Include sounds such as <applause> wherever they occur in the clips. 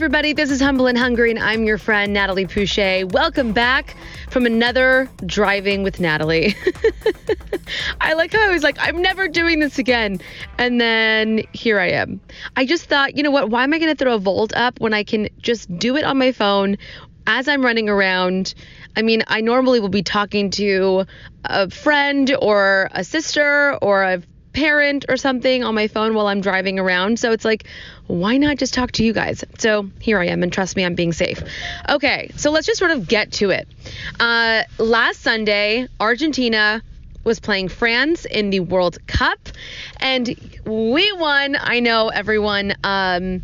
Everybody. This is Humble and Hungry, and I'm your friend, Natalie Pouchet. Welcome back from another Driving with Natalie. <laughs> I like how I was like, I'm never doing this again. And then here I am. I just thought, you know what? Why am I going to throw a Volt up when I can just do it on my phone as I'm running around? I mean, I normally will be talking to a friend or a sister or a parent or something on my phone while I'm driving around. So it's like, why not just talk to you guys? So here I am, and trust me, I'm being safe. Okay, so let's just sort of get to it. Uh, last Sunday, Argentina was playing France in the World Cup, and we won. I know everyone. Um,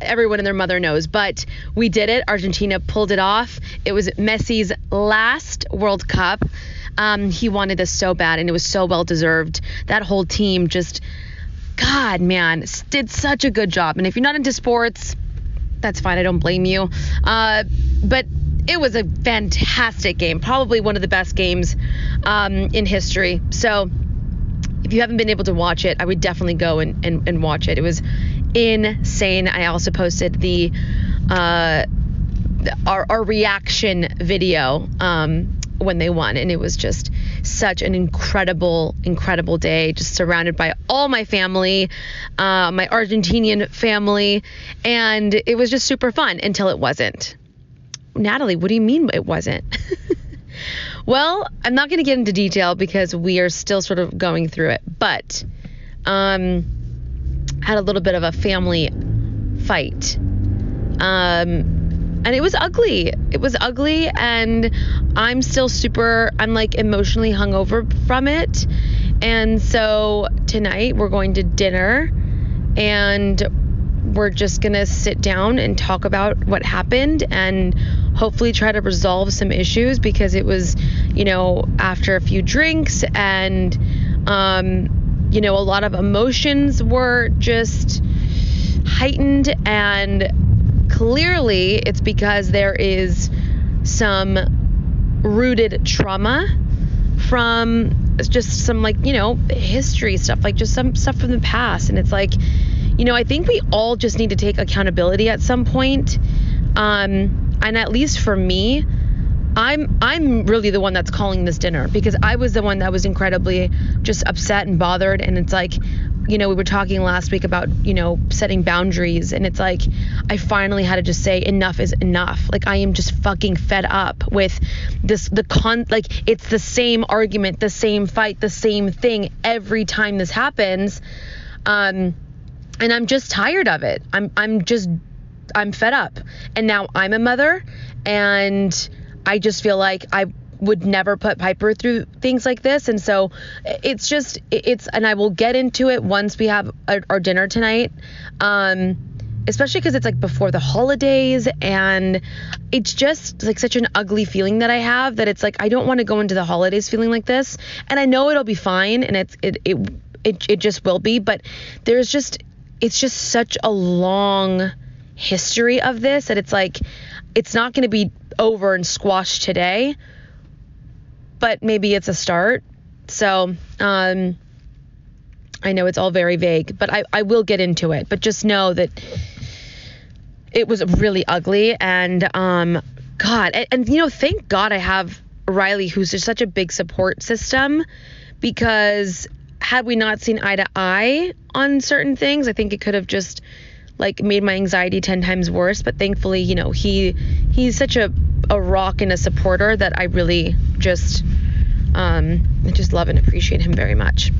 everyone and their mother knows, but we did it. Argentina pulled it off. It was Messi's last World Cup. Um, he wanted this so bad, and it was so well deserved. That whole team just, God, man, did such a good job. And if you're not into sports, that's fine. I don't blame you. Uh, but it was a fantastic game, probably one of the best games um, in history. So if you haven't been able to watch it, I would definitely go and, and, and watch it. It was insane. I also posted the uh, our, our reaction video um, when they won, and it was just such an incredible, incredible day. Just surrounded by all my family, uh, my Argentinian family, and it was just super fun until it wasn't. Natalie, what do you mean it wasn't? <laughs> well, I'm not going to get into detail because we are still sort of going through it, but um, had a little bit of a family fight. Um, and it was ugly. It was ugly, and I'm still super, I'm like emotionally hungover from it. And so tonight we're going to dinner and we're just gonna sit down and talk about what happened and hopefully try to resolve some issues because it was, you know, after a few drinks and, um, you know, a lot of emotions were just heightened and clearly it's because there is some rooted trauma from just some like you know history stuff like just some stuff from the past. And it's like you know i think we all just need to take accountability at some point. Um and at least for me i'm i'm really the one that's calling this dinner because i was the one that was incredibly just upset and bothered. And it's like you know we were talking last week about you know setting boundaries. And it's like i finally had to just say enough is enough. Like i am just fucking fed up with this the con like it's the same argument the same fight the same thing every time this happens. Um and i'm just tired of it. I'm i'm just i'm fed up. And now i'm a mother and i just feel like i would never put Piper through things like this. And so it's just, it's, and I will get into it once we have our, our dinner tonight. Um, especially because it's like before the holidays and it's just like such an ugly feeling that I have that it's like I don't want to go into the holidays feeling like this and I know it'll be fine and it's it it it, it just will be but there's just it's just such a long history of this that it's like it's not going to be over and squashed today but maybe it's a start. So, um, I know it's all very vague, but I, I will get into it. But just know that it was really ugly. And, um, God, and, and you know, thank God I have Riley, who's just such a big support system, because had we not seen eye to eye on certain things, I think it could have just like made my anxiety 10 times worse but thankfully you know he he's such a a rock and a supporter that I really just um, I just love and appreciate him very much.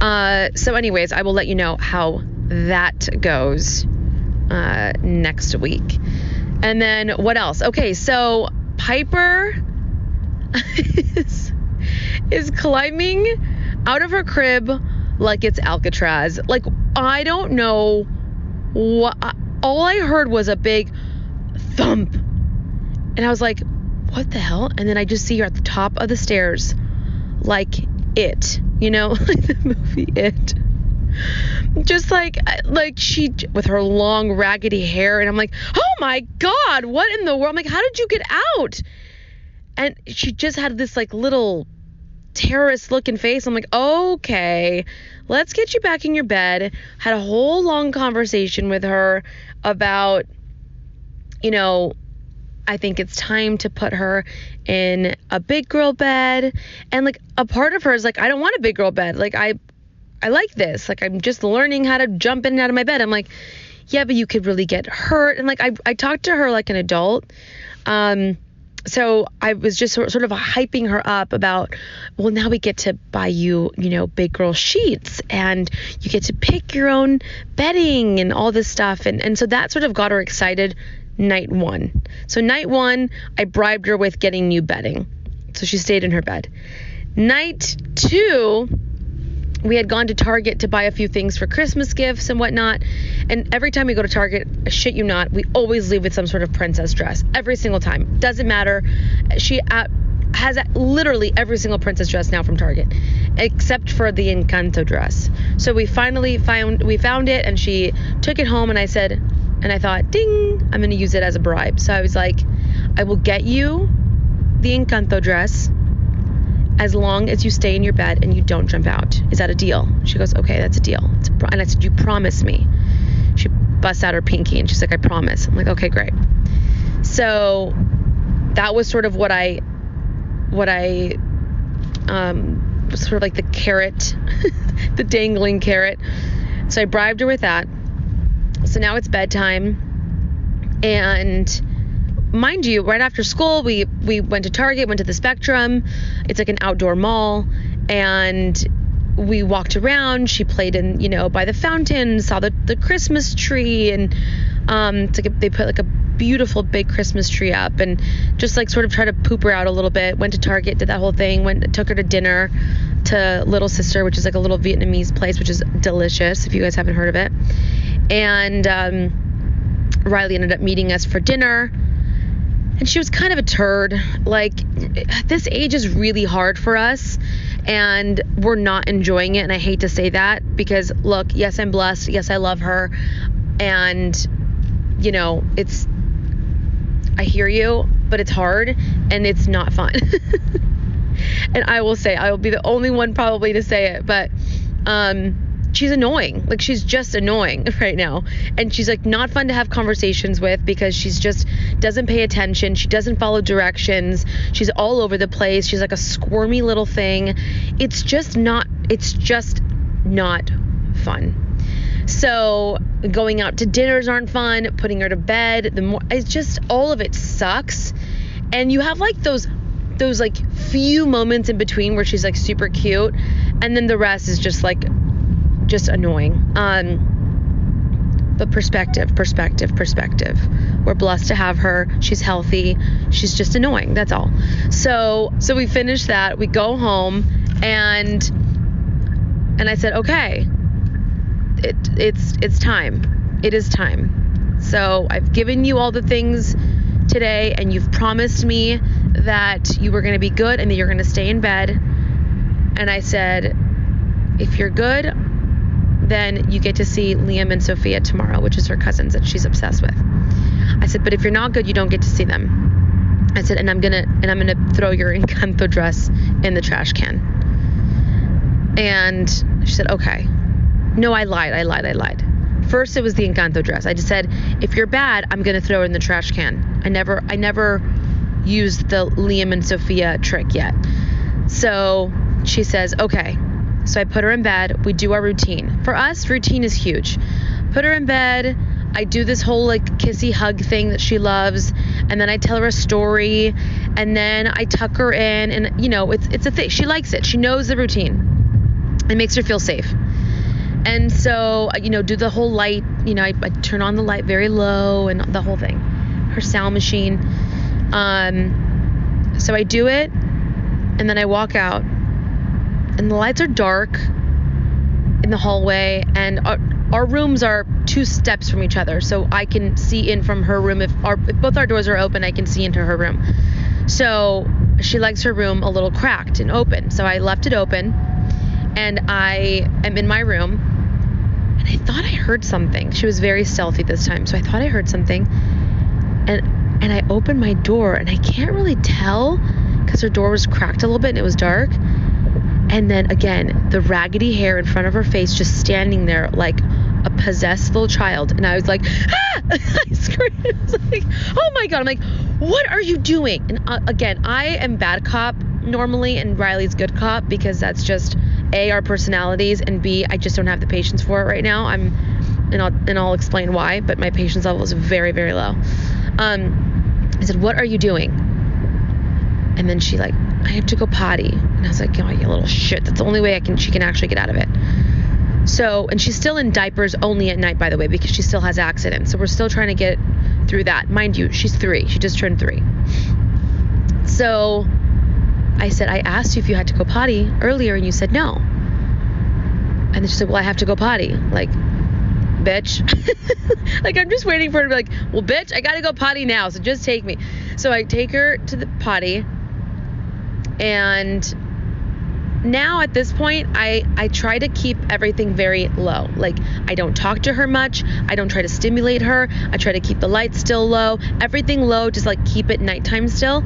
Uh, so, anyways, I will let you know how that goes uh, next week. And then what else? Okay, so Piper is, <laughs> is climbing out of her crib like it's Alcatraz. Like, I don't know All I heard was a big thump. And I was like, what the hell? And then I just see her at the top of the stairs, like it, you know, <laughs> like the movie It. Just like like she with her long raggedy hair, and I'm like, oh my god, what in the world? I'm like, how did you get out? And she just had this like little terrorist looking face. I'm like, okay, let's get you back in your bed. Had a whole long conversation with her about, you know, I think it's time to put her in a big girl bed. And like a part of her is like, I don't want a big girl bed. Like I I like this. Like I'm just learning how to jump in and out of my bed. I'm like, yeah, but you could really get hurt. And like I I talked to her like an adult. Um so I was just sort of hyping her up about, well, now we get to buy you, you know, big girl sheets and you get to pick your own bedding and all this stuff. And, and so that sort of got her excited night one. So, night one, I bribed her with getting new bedding. So she stayed in her bed. Night two, we had gone to Target to buy a few things for Christmas gifts and whatnot. And every time we go to Target, shit you not, we always leave with some sort of princess dress. Every single time. Doesn't matter. She has literally every single princess dress now from Target, except for the Encanto dress. So we finally found we found it, and she took it home, and I said, and I thought, ding, I'm to use it as a bribe. So I was like, I will get you the Encanto dress as long as you stay in your bed and you don't jump out. Is that a deal? She goes, okay, that's a deal. A and I said, you promise me. She busts out her pinky and she's like, I promise. I'm like, okay, great. So that was sort of what I, what I, um, sort of like the carrot, <laughs> the dangling carrot. So I bribed her with that. So now it's bedtime. And mind you, right after school, we we went to Target, went to the Spectrum. It's like an outdoor mall, and we walked around. She played in, you know, by the fountain, saw the the Christmas tree, and um, it's like a, they put like a beautiful big Christmas tree up, and just like sort of tried to poop her out a little bit. Went to Target, did that whole thing. Went took her to dinner to Little Sister, which is like a little Vietnamese place, which is delicious. If you guys haven't heard of it, and um, Riley ended up meeting us for dinner and she was kind of a turd. Like, this age is really hard for us, and we're not enjoying it. And I hate to say that because, look, yes, I'm blessed. Yes, I love her. And, you know, it's, I hear you, but it's hard and it's not fun. <laughs> and I will say, I will be the only one probably to say it, but, um, she's annoying. Like she's just annoying <laughs> right now. And she's like not fun to have conversations with because she's just doesn't pay attention. She doesn't follow directions. She's all over the place. She's like a squirmy little thing. It's just not it's just not fun. So going out to dinners aren't fun, putting her to bed, the more it's just all of it sucks. And you have like those those like few moments in between where she's like super cute and then the rest is just like just annoying. Um, but perspective, perspective, perspective. We're blessed to have her. She's healthy. She's just annoying. That's all. So so we finish that. We go home and and I said, okay, it it's it's time. It is time. So I've given you all the things today and you've promised me that you were going to be good and that you're going to stay in bed. And I said, if you're good, then you get to see Liam and Sophia tomorrow, which is her cousins that she's obsessed with. I said, but if you're not good, you don't get to see them. I said, and I'm gonna and I'm gonna throw your <laughs> Encanto dress in the trash can. And she said, okay. No, I lied. I lied. I lied. First, it was the Encanto dress. I just said, if you're bad, I'm gonna throw it in the trash can. I never, I never used the Liam and Sophia trick yet. So she says, okay. So I put her in bed. We do our routine. For us, routine is huge. Put her in bed. I do this whole like kissy hug thing that she loves, and then I tell her a story, and then I tuck her in, and you know, it's it's a thing. She likes it. She knows the routine. It makes her feel safe. And so, you know, do the whole light. You know, I, I turn on the light very low and the whole thing. Her sound machine. Um, so I do it, And then I walk out, and the lights are dark in the hallway, and our, our rooms are two steps from each other, so I can see in from her room. If, our, if both our doors are open, I can see into her room. So she likes her room a little cracked and open. So I left it open, and I am in my room, and I thought I heard something. She was very stealthy this time, so I thought I heard something, and and I opened my door, and I can't really tell because her door was cracked a little bit and it was dark. And then again, the raggedy hair in front of her face just standing there like a possessed little child. And I was like, ah! <laughs> I screamed. I was like, oh my God. I'm like, what are you doing? And uh, again, I am bad cop normally, and Riley's good cop because that's just A, our personalities, and B, I just don't have the patience for it right now. I'm, and I'll, and I'll explain why, but my patience level is very, very low. Um, I said, what are you doing? And then she like, I have to go potty. And I was like, oh, you little shit. That's the only way I can she can actually get out of it. So, and she's still in diapers only at night, by the way, because she still has accidents. So we're still trying to get through that. Mind you, she's three. She just turned three. So I said, I asked you if you had to go potty earlier, and you said no. And then she said, Well, I have to go potty. Like, bitch. <laughs> like, I'm just waiting for her to be like, Well, bitch, I gotta go potty now, so just take me. So I take her to the potty and now at this point I I try to keep everything very low. Like I don't talk to her much. I don't try to stimulate her. I try to keep the lights still low. Everything low, just like keep it nighttime still.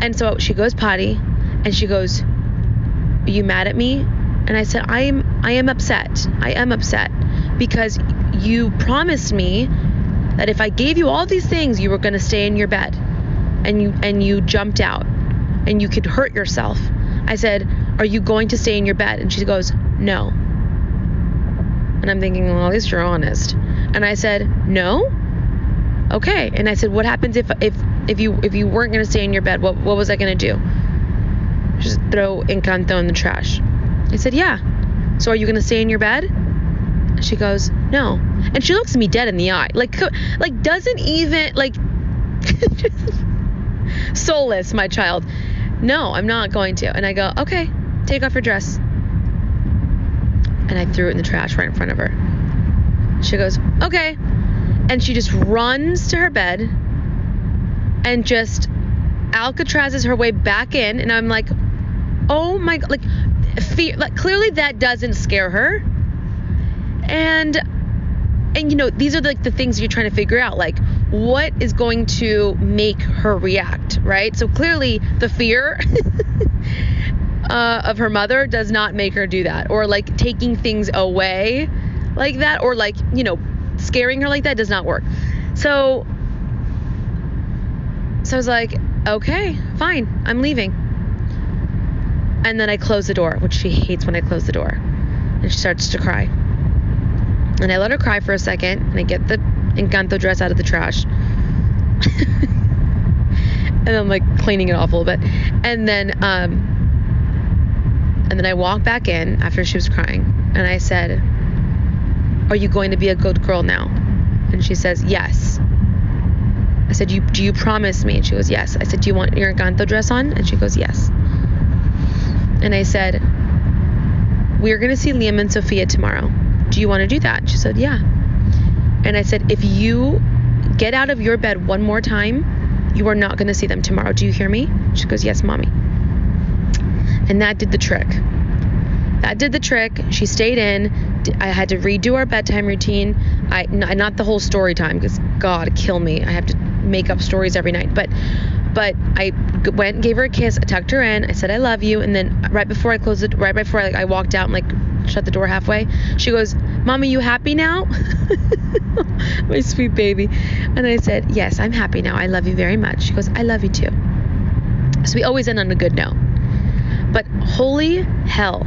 And so she goes potty and she goes, Are you mad at me? And I said, I am I am upset. I am upset because you promised me that if I gave you all these things you were gonna stay in your bed and you and you jumped out and you could hurt yourself. I said, Are you going to stay in your bed? And she goes, No. And I'm thinking, Well, at least you're honest. And I said, No? Okay. And I said, What happens if if if you if you weren't gonna stay in your bed, what what was I gonna do? Just throw Encanto in the trash. I said, Yeah. So are you gonna stay in your bed? She goes, No. And she looks me dead in the eye. Like like doesn't even like <laughs> soulless, my child. No, I'm not going to. And I go, okay, take off your dress. And I threw it in the trash right in front of her. She goes, okay. And she just runs to her bed and just Alcatrazes her way back in. And I'm like, oh my God, like, fear, like, clearly that doesn't scare her. And, and you know, these are like the things you're trying to figure out. Like, what is going to make her react, right? So clearly the fear <laughs> uh, of her mother does not make her do that, or like taking things away like that, or like, you know, scaring her like that does not work. So, so I was like, okay, fine, I'm leaving. And then I close the door, which she hates when I close the door. And she starts to cry. And I let her cry for a second, and I get the Encanto dress out of the trash. <laughs> and I'm like cleaning it off a little bit. And then um and then I walked back in after she was crying and I said, "Are you going to be a good girl now?" And she says, "Yes." I said, "You do you promise me?" And she goes, "Yes." I said, "Do you want your Encanto dress on?" And she goes, "Yes." And I said, "We're going to see Liam and Sophia tomorrow. Do you want to do that?" She said, "Yeah." And I said, if you get out of your bed one more time, you are not going to see them tomorrow. Do you hear me? She goes, yes, mommy. And that did the trick. That did the trick. She stayed in. I had to redo our bedtime routine. I not the whole story time because God kill me. I have to make up stories every night. But but I went gave her a kiss. I tucked her in. I said I love you. And then right before I closed it, right before I, like, I walked out and like shut the door halfway, she goes, Mommy, you happy now? <laughs> My sweet baby. And I said, Yes, I'm happy now. I love you very much. She goes, I love you too. So we always end on a good note. But holy hell.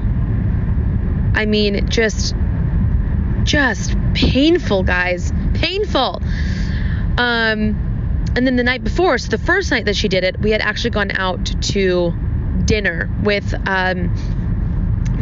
I mean, just, just painful, guys. Painful. Um, and then the night before, so the first night that she did it, we had actually gone out to dinner with um,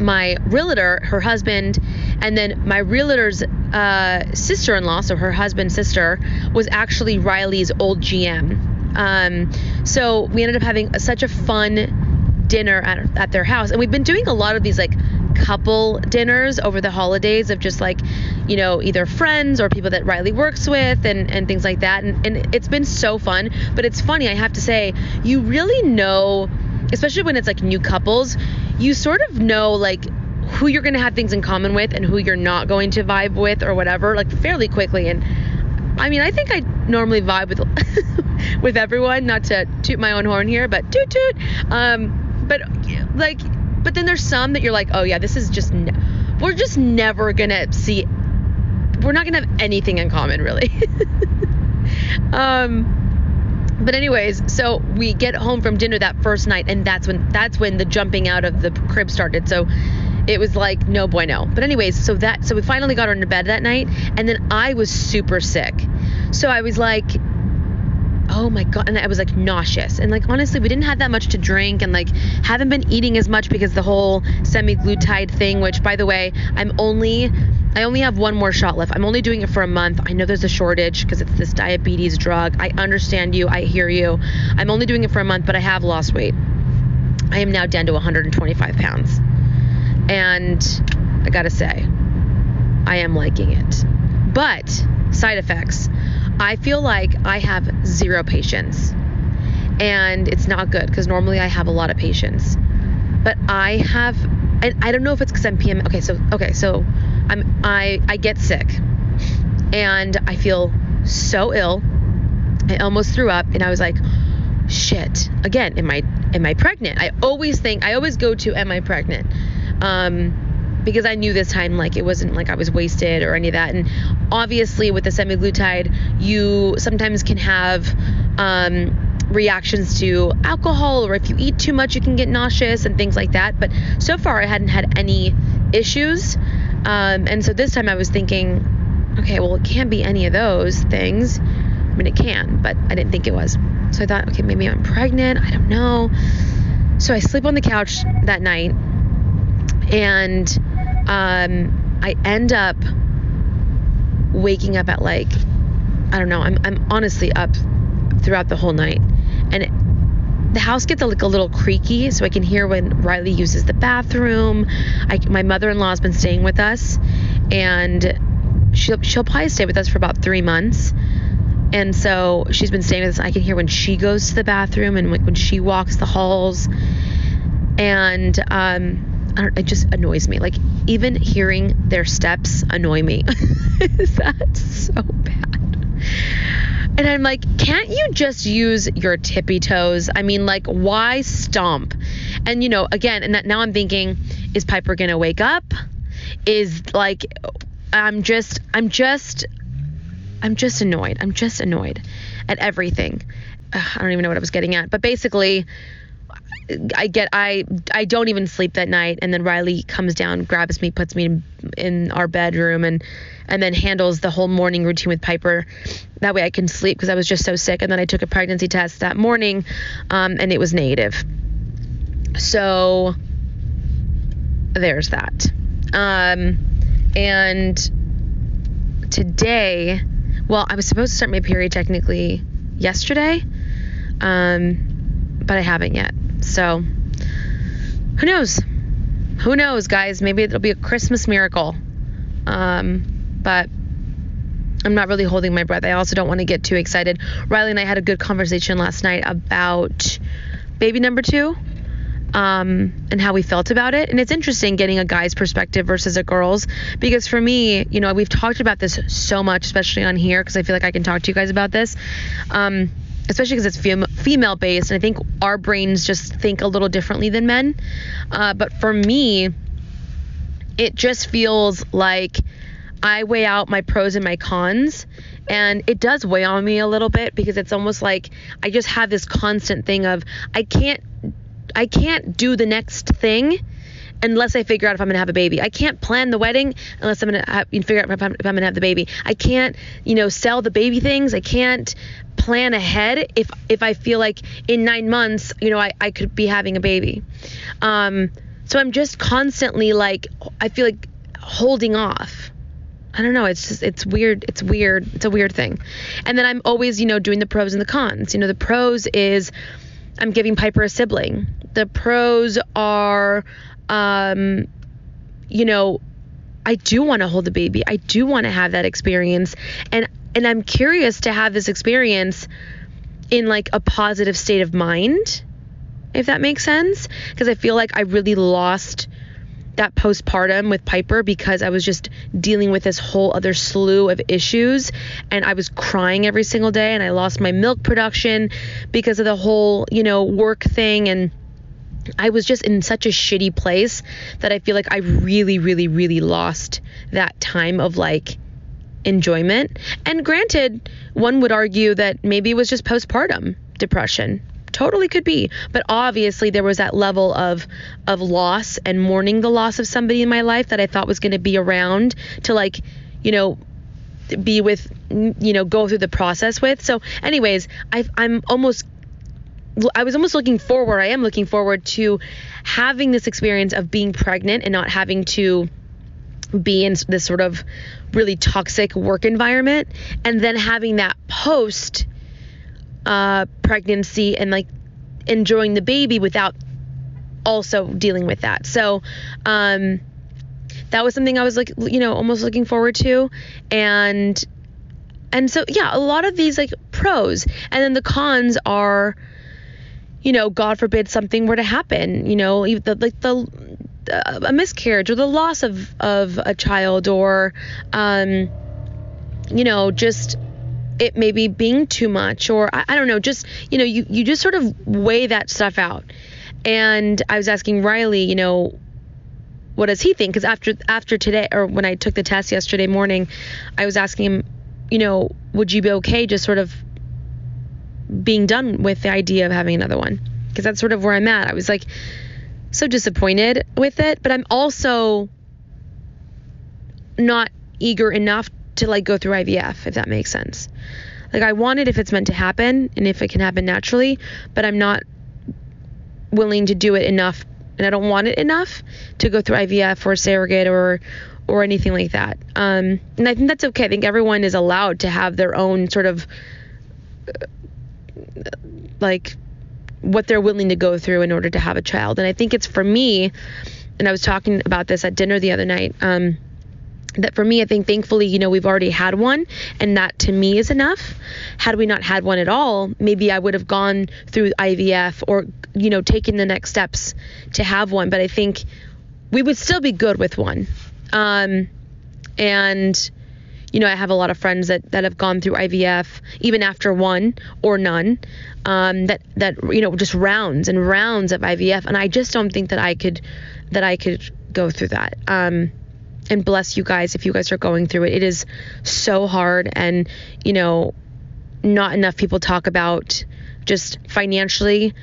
my realtor, her husband, and then my realtor's uh, sister-in-law, so her husband's sister, was actually Riley's old GM. Um, so we ended up having such a fun dinner at, at their house. And we've been doing a lot of these like couple dinners over the holidays of just like, you know, either friends or people that Riley works with and, and things like that. And, and it's been so fun. But it's funny, I have to say, you really know, especially when it's like new couples, you sort of know like who you're going to have things in common with and who you're not going to vibe with or whatever, like fairly quickly. And I mean, I think I normally vibe with <laughs> with everyone. Not to toot my own horn here, but toot toot. Um, but like, but then there's some that you're like, oh yeah, this is just ne- we're just never gonna see. We're not gonna have anything in common, really. <laughs> um. But anyways, so we get home from dinner that first night, and that's when that's when the jumping out of the crib started. So it was like no bueno. But anyways, so that so we finally got her into bed that night, and then I was super sick. So I was like, oh my god, and I was like nauseous. And like honestly, we didn't have that much to drink, and like haven't been eating as much because the whole semaglutide thing. Which by the way, I'm only I only have one more shot left. I'm only doing it for a month. I know there's a shortage because it's this diabetes drug. I understand you. I hear you. I'm only doing it for a month, but I have lost weight. I am now down to 125 pounds. And I gotta say, I am liking it. But side effects, I feel like I have zero patience. And it's not good because normally I have a lot of patience. But I have, and I don't know if it's because I'm PM. Okay, so okay, so I'm I I get sick, and I feel so ill. I almost threw up, and I was like, shit. Again, am I am I pregnant? I always think I always go to am I pregnant? Um, because I knew this time like it wasn't like I was wasted or any of that. And obviously with the semaglutide, you sometimes can have um, reactions to alcohol or if you eat too much you can get nauseous and things like that. But so far I hadn't had any issues. Um, and so this time I was thinking, okay, well it can't be any of those things. I mean it can, but I didn't think it was. So I thought, okay, maybe I'm pregnant. I don't know. So I sleep on the couch that night and um, I end up waking up at like I don't know. I'm I'm honestly up throughout the whole night, and it, the house gets like a little creaky, so I can hear when Riley uses the bathroom. I, my mother-in-law's been staying with us, and she'll she'll probably stay with us for about three months. And so she's been staying with us. I can hear when she goes to the bathroom and like when she walks the halls. And um, it just annoys me. Like even hearing their steps annoy me. <laughs> That's so bad. And I'm like, can't you just use your tippy toes? I mean, like, why stomp? And you know, again, and now I'm thinking, is Piper gonna wake up? Is like, I'm just, I'm just, I'm just annoyed. I'm just annoyed at everything. Ugh, I don't even know what I was getting at, but basically, I get I I don't even sleep that night. And then Riley comes down grabs me puts me in, in our bedroom and and then handles the whole morning routine with Piper. That way I can sleep because I was just so sick. And then I took a pregnancy test that morning um, and it was negative. So there's that. Um, and today well I was supposed to start my period technically yesterday um, but I haven't yet so, who knows? Who knows, guys? Maybe it'll be a Christmas miracle. Um, but I'm not really holding my breath. I also don't want to get too excited. Riley and I had a good conversation last night about baby number two um, and how we felt about it. And it's interesting getting a guy's perspective versus a girl's because for me, you know, we've talked about this so much, especially on here, because I feel like I can talk to you guys about this. Um, especially because it's fem- female based and i think our brains just think a little differently than men. Uh, but for me it just feels like i weigh out my pros and my cons and it does weigh on me a little bit because it's almost like i just have this constant thing of i can't i can't do the next thing unless I figure out if I'm gonna have a baby. I can't plan the wedding unless I'm gonna figure out if I'm, if I'm, gonna have the baby. I can't, you know, sell the baby things. I can't plan ahead if if I feel like in nine months, you know, I, I could be having a baby. Um, so I'm just constantly like I feel like holding off. I don't know. It's just it's weird. It's weird. It's a weird thing. And then I'm always, you know, doing the pros and the cons. You know, the pros is I'm giving Piper a sibling. the pros are, um, you know, I do want to hold the baby. I do want to have that experience, and and I'm curious to have this experience in like a positive state of mind, if that makes sense. Because I feel like I really lost that postpartum with Piper because I was just dealing with this whole other slew of issues and I was crying every single day and I lost my milk production because of the whole, you know, work thing and I was just in such a shitty place that I feel like I really really really lost that time of like enjoyment. And granted, one would argue that maybe it was just postpartum depression. Totally could be. But obviously there was that level of of loss and mourning the loss of somebody in my life that i thought was going to be around to like you know be with you know go through the process with. So anyways i i'm almost I was almost looking forward, I am looking forward to having this experience of being pregnant and not having to be in this sort of really toxic work environment and then having that post uh, pregnancy and like enjoying the baby without also dealing with that. So, um, that was something I was like, you know, almost looking forward to. And, and so, yeah, a lot of these like pros. And then the cons are, you know, God forbid something were to happen, you know, the, like the, a miscarriage or the loss of, of a child or, um, you know, just it maybe being too much or I, I don't know, just, you know, you, you just sort of weigh that stuff out. And I was asking Riley, you know, what does he think? Because after after today, or when I took the test yesterday morning, I was asking him, you know, would you be okay just sort of being done with the idea of having another one? Because that's sort of where I'm at. I was like so disappointed with it, but I'm also not eager enough to like go through IVF, if that makes sense. Like I want it if it's meant to happen and if it can happen naturally, but I'm not willing to do it enough and I don't want it enough to go through IVF or surrogate or or anything like that. Um, and I think that's okay. I think everyone is allowed to have their own sort of uh, like what they're willing to go through in order to have a child. And I think it's for me, and I was talking about this at dinner the other night. Um, that for me, I think thankfully, you know, we've already had one, and that to me is enough. Had we not had one at all, maybe I would have gone through IVF or, you know, taken the next steps to have one. But I think we would still be good with one. Um, and, you know, I have a lot of friends that, that have gone through IVF even after one or none. Um, that that you know just rounds and rounds of IVF, and I just don't think that I could that I could go through that. Um, and bless you guys if you guys are going through it. It is so hard, and you know, not enough people talk about just financially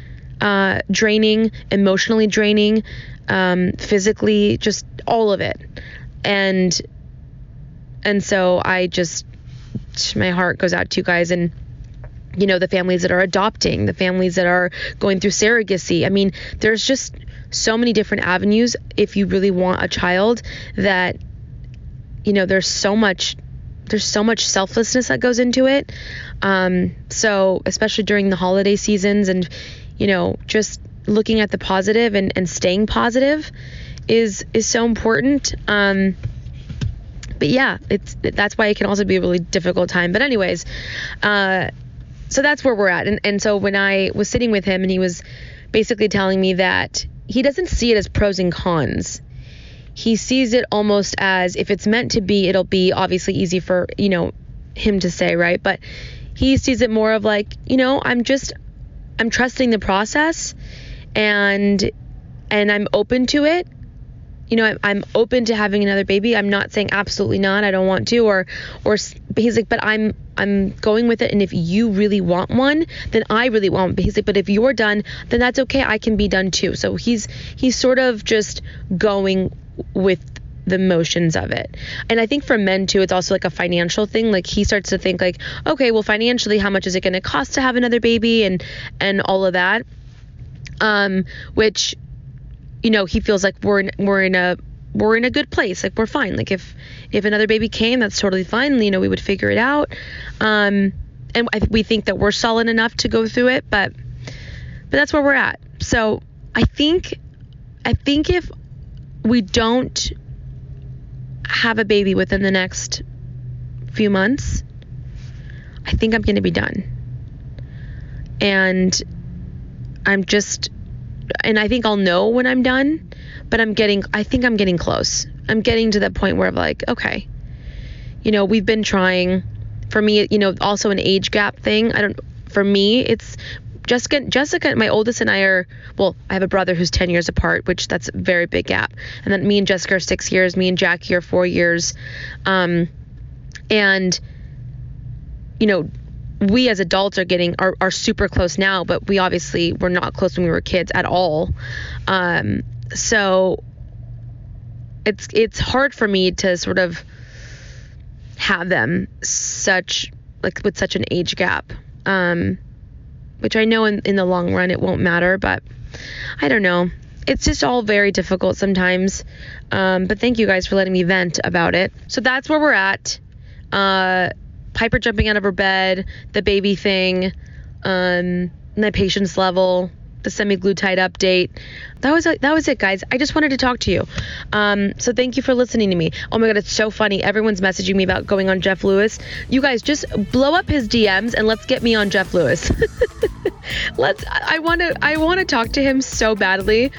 uh, draining, emotionally draining, um, physically, just all of it. And and so I just my heart goes out to you guys and you know the families that are adopting, the families that are going through surrogacy. I mean, there's just so many different avenues if you really want a child that you know there's so much there's so much selflessness that goes into it um, so especially during the holiday seasons and you know just looking at the positive and, and staying positive is is so important um, but yeah it's that's why it can also be a really difficult time but anyways uh, so that's where we're at and, and so when i was sitting with him and he was basically telling me that he doesn't see it as pros and cons. He sees it almost as if it's meant to be, it'll be obviously easy for, you know, him to say, right? But he sees it more of like, you know, I'm just I'm trusting the process and and I'm open to it you know, I'm, open to having another baby. I'm not saying absolutely not. I don't want to, or, or he's like, but I'm, I'm going with it. And if you really want one, then I really want. But he's like, but if you're done, then that's okay. I can be done too. So he's, he's sort of just going with the motions of it. And I think for men too, it's also like a financial thing. Like he starts to think like, okay, well financially, how much is it going to cost to have another baby and and all of that. Um, which you know, he feels like we're in, we're in a we're in a good place. Like we're fine. Like if if another baby came, that's totally fine. You know, we would figure it out. Um, and I, we think that we're solid enough to go through it, but but that's where we're at. So I think I think if we don't have a baby within the next few months, I think I'm going to be done. And I'm just and I think I'll know when I'm done, but I'm getting I think I'm getting close. I'm getting to the point where I'm like, okay. You know, we've been trying for me, you know, also an age gap thing. I don't for me, it's Jessica Jessica my oldest and I are well, I have a brother who's 10 years apart, which that's a very big gap. And then me and Jessica are 6 years, me and Jackie are 4 years. Um and you know, we as adults are getting are, are super close now, but we obviously were not close when we were kids at all. Um, so it's it's hard for me to sort of have them such like with such an age gap. Um, which I know in, in the long run it won't matter, but I don't know. It's just all very difficult sometimes. Um, but thank you guys for letting me vent about it. So that's where we're at. Uh, Piper jumping out of her bed, the baby thing, um, my patience level, the semaglutide update. That was that was it, guys. I just wanted to talk to you. Um, so thank you for listening to me. Oh my god, it's so funny. Everyone's messaging me about going on Jeff Lewis. You guys just blow up his DMs and let's get me on Jeff Lewis. <laughs> let's. I want to. I want to talk to him so badly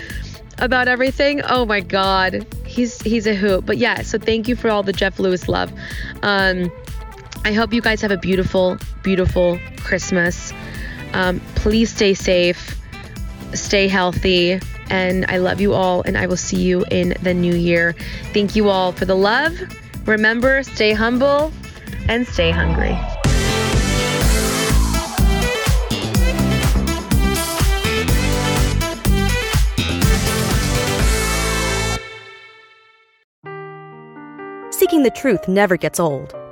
about everything. Oh my god, he's he's a hoot. But yeah, so thank you for all the Jeff Lewis love. Um, I hope you guys have a beautiful, beautiful Christmas. Um, please stay safe, stay healthy, and I love you all, and I will see you in the new year. Thank you all for the love. Remember, stay humble and stay hungry. Seeking the truth never gets old.